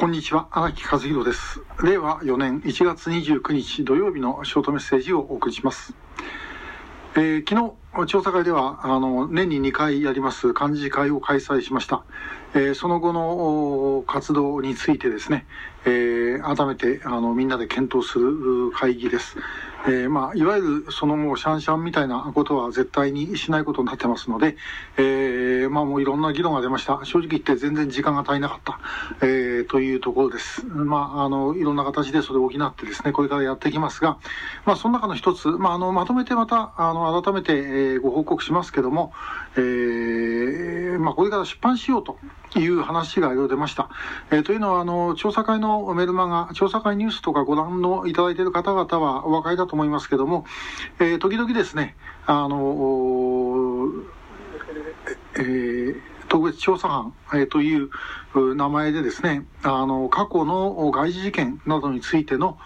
こんにちは荒木和弘です。令和4年1月29日土曜日のショートメッセージをお送りします、えー、昨日調査会ではあの年に2回やります幹事会を開催しました、えー、その後の活動についてですね、えー、改めてあのみんなで検討する会議です、えー、まあ、いわゆるそのもうシャンシャンみたいなことは絶対にしないことになってますので、えー、まあもういろんな議論が出ました。正直言って全然時間が足りなかった、えー、というところです。まあ、あの、いろんな形でそれを補ってですね、これからやっていきますが、まあその中の一つ、まああの、まとめてまた、あの、改めて、えー、ご報告しますけども、えー、まあこれから出版しようという話がいろいろ出ました。えー、というのは、あの、調査会のメルマガ、調査会ニュースとかご覧のいただいている方々はお分かりだと思いますけども、えー、時々ですね、あの、えー、特別調査班、えー、という名前でですね、あの、過去の外事事件などについての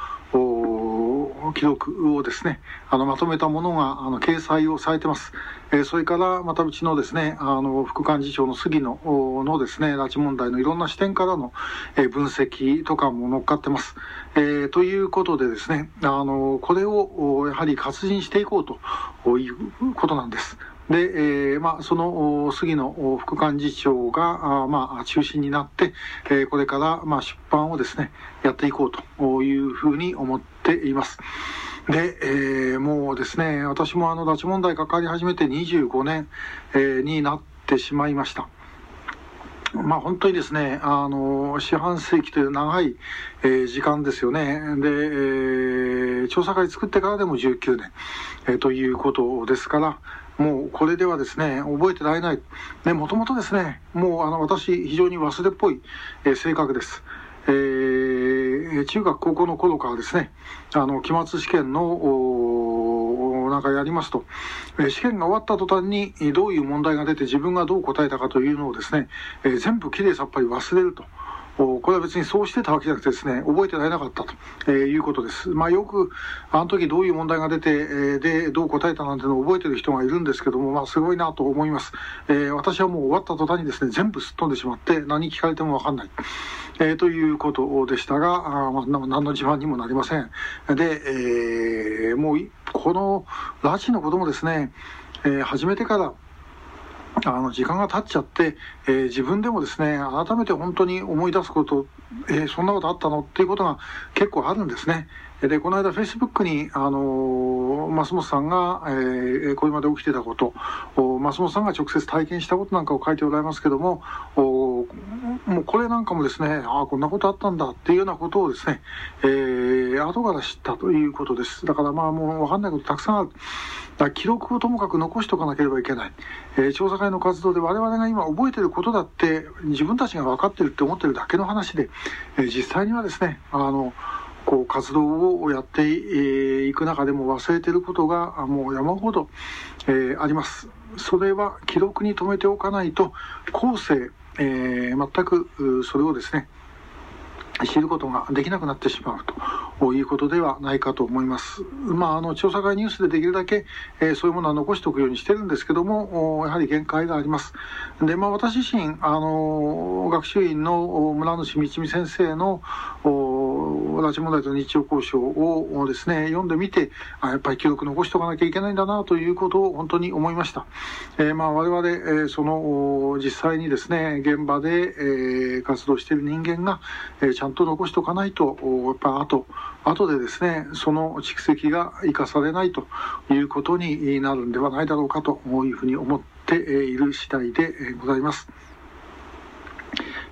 記録をですね、あの、まとめたものが、あの、掲載をされてます。えー、それから、またうちのですね、あの、副幹事長の杉野のですね、拉致問題のいろんな視点からの、えー、分析とかも乗っかってます。えー、ということでですね、あの、これを、やはり活人していこうということなんです。で、えー、まあ、その杉野副幹事長が、あまあ、中心になって、えー、これから、まあ、出版をですね、やっていこうというふうに思っています。で、えー、もうですね、私もあの、拉致問題関わり始めて25年、えー、になってしまいました。まあ本当にですね、あの、四半世紀という長い、えー、時間ですよね。で、えー、調査会作ってからでも19年、えー、ということですから、もうこれではですね、覚えてられない。ね、もともとですね、もうあの私、非常に忘れっぽい、えー、性格です。えー、中学高校の頃からですね、あの、期末試験の、なんかやりますと、えー、試験が終わった途端にどういう問題が出て自分がどう答えたかというのをですね、えー、全部きれいさっぱり忘れると。これは別にそうしてたわけじゃなくてですね、覚えてられなかったと、えー、いうことです。まあよく、あの時どういう問題が出て、えー、で、どう答えたなんてのを覚えてる人がいるんですけども、まあすごいなと思います。えー、私はもう終わった途端にですね、全部すっ飛んでしまって、何聞かれてもわかんない。えー、ということでしたが、あまあ、何の自慢にもなりません。で、えー、もう、この拉致のこともですね、えー、始めてから、あの時間が経っちゃって、えー、自分でもですね改めて本当に思い出すこと、えー、そんなことあったのっていうことが結構あるんですね。でこの間、フェイスブックに、あの松本さんが、えー、これまで起きてたこと、松本さんが直接体験したことなんかを書いておられますけども、もうこれなんかもですね、ああ、こんなことあったんだっていうようなことをですね、えー、後から知ったということです。だからまあもうわかんないことたくさんある。だ記録をともかく残しておかなければいけない。えー、調査会の活動で我々が今覚えてることだって自分たちが分かってるって思ってるだけの話で、えー、実際にはですね、あの、こう活動をやっていく中でも忘れてることがもう山ほど、えー、あります。それは記録に留めておかないと後世、えー、全くそれをですね知ることができなくなってしまうということではないかと思います。まあ、あの、調査会ニュースでできるだけ、えー、そういうものは残しておくようにしてるんですけども、やはり限界があります。で、まあ、私自身、あの、学習院の村主道美先生の、拉致問題と日朝交渉をですね、読んでみて、あやっぱり記録残しておかなきゃいけないんだなということを本当に思いました。えー、まあ我々、え、その、実際にですね、現場で、え、活動している人間が、え、ちゃんと残しておかないと、やっぱ後、後でですね、その蓄積が生かされないということになるんではないだろうかというふうに思っている次第でございます。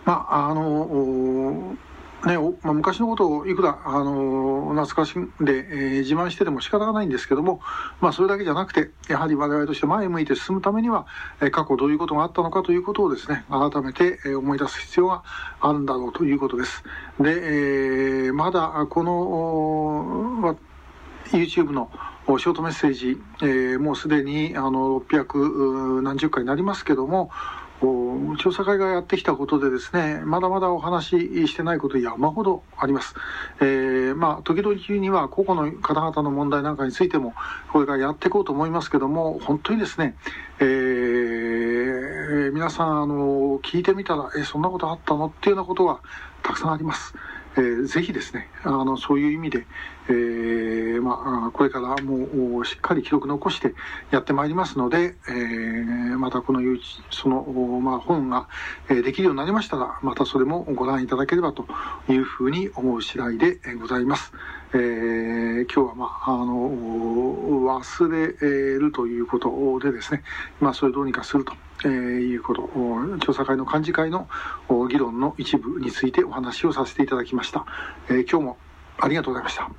まあ、あの、ねまあ、昔のことをいくら、あの懐かしんで、えー、自慢してても仕方がないんですけども、まあ、それだけじゃなくて、やはり我々として前向いて進むためには、えー、過去どういうことがあったのかということをですね、改めて、えー、思い出す必要があるんだろうということです。で、えー、まだこの、YouTube のショートメッセージ、えー、もうすでにあの600何十回になりますけども、調査会がやってきたことでですね、まだまだお話ししてないこと山ほどあります。えー、まあ、時々には個々の方々の問題なんかについても、これからやっていこうと思いますけども、本当にですね、えー、皆さん、あの聞いてみたら、えそんなことあったの？っていうようなことがたくさんあります。えー、ぜひですね、あの、そういう意味で、えー、まあ、これからもしっかり記録残してやってまいりますので、えー、またこの、その、まあ、本ができるようになりましたら、またそれもご覧いただければというふうに思う次第でございます。えー、今日は、まあ、あの、忘れるということでですね、まあ、それをどうにかすると。えー、いうこと、調査会の幹事会の議論の一部についてお話をさせていただきました。えー、今日もありがとうございました。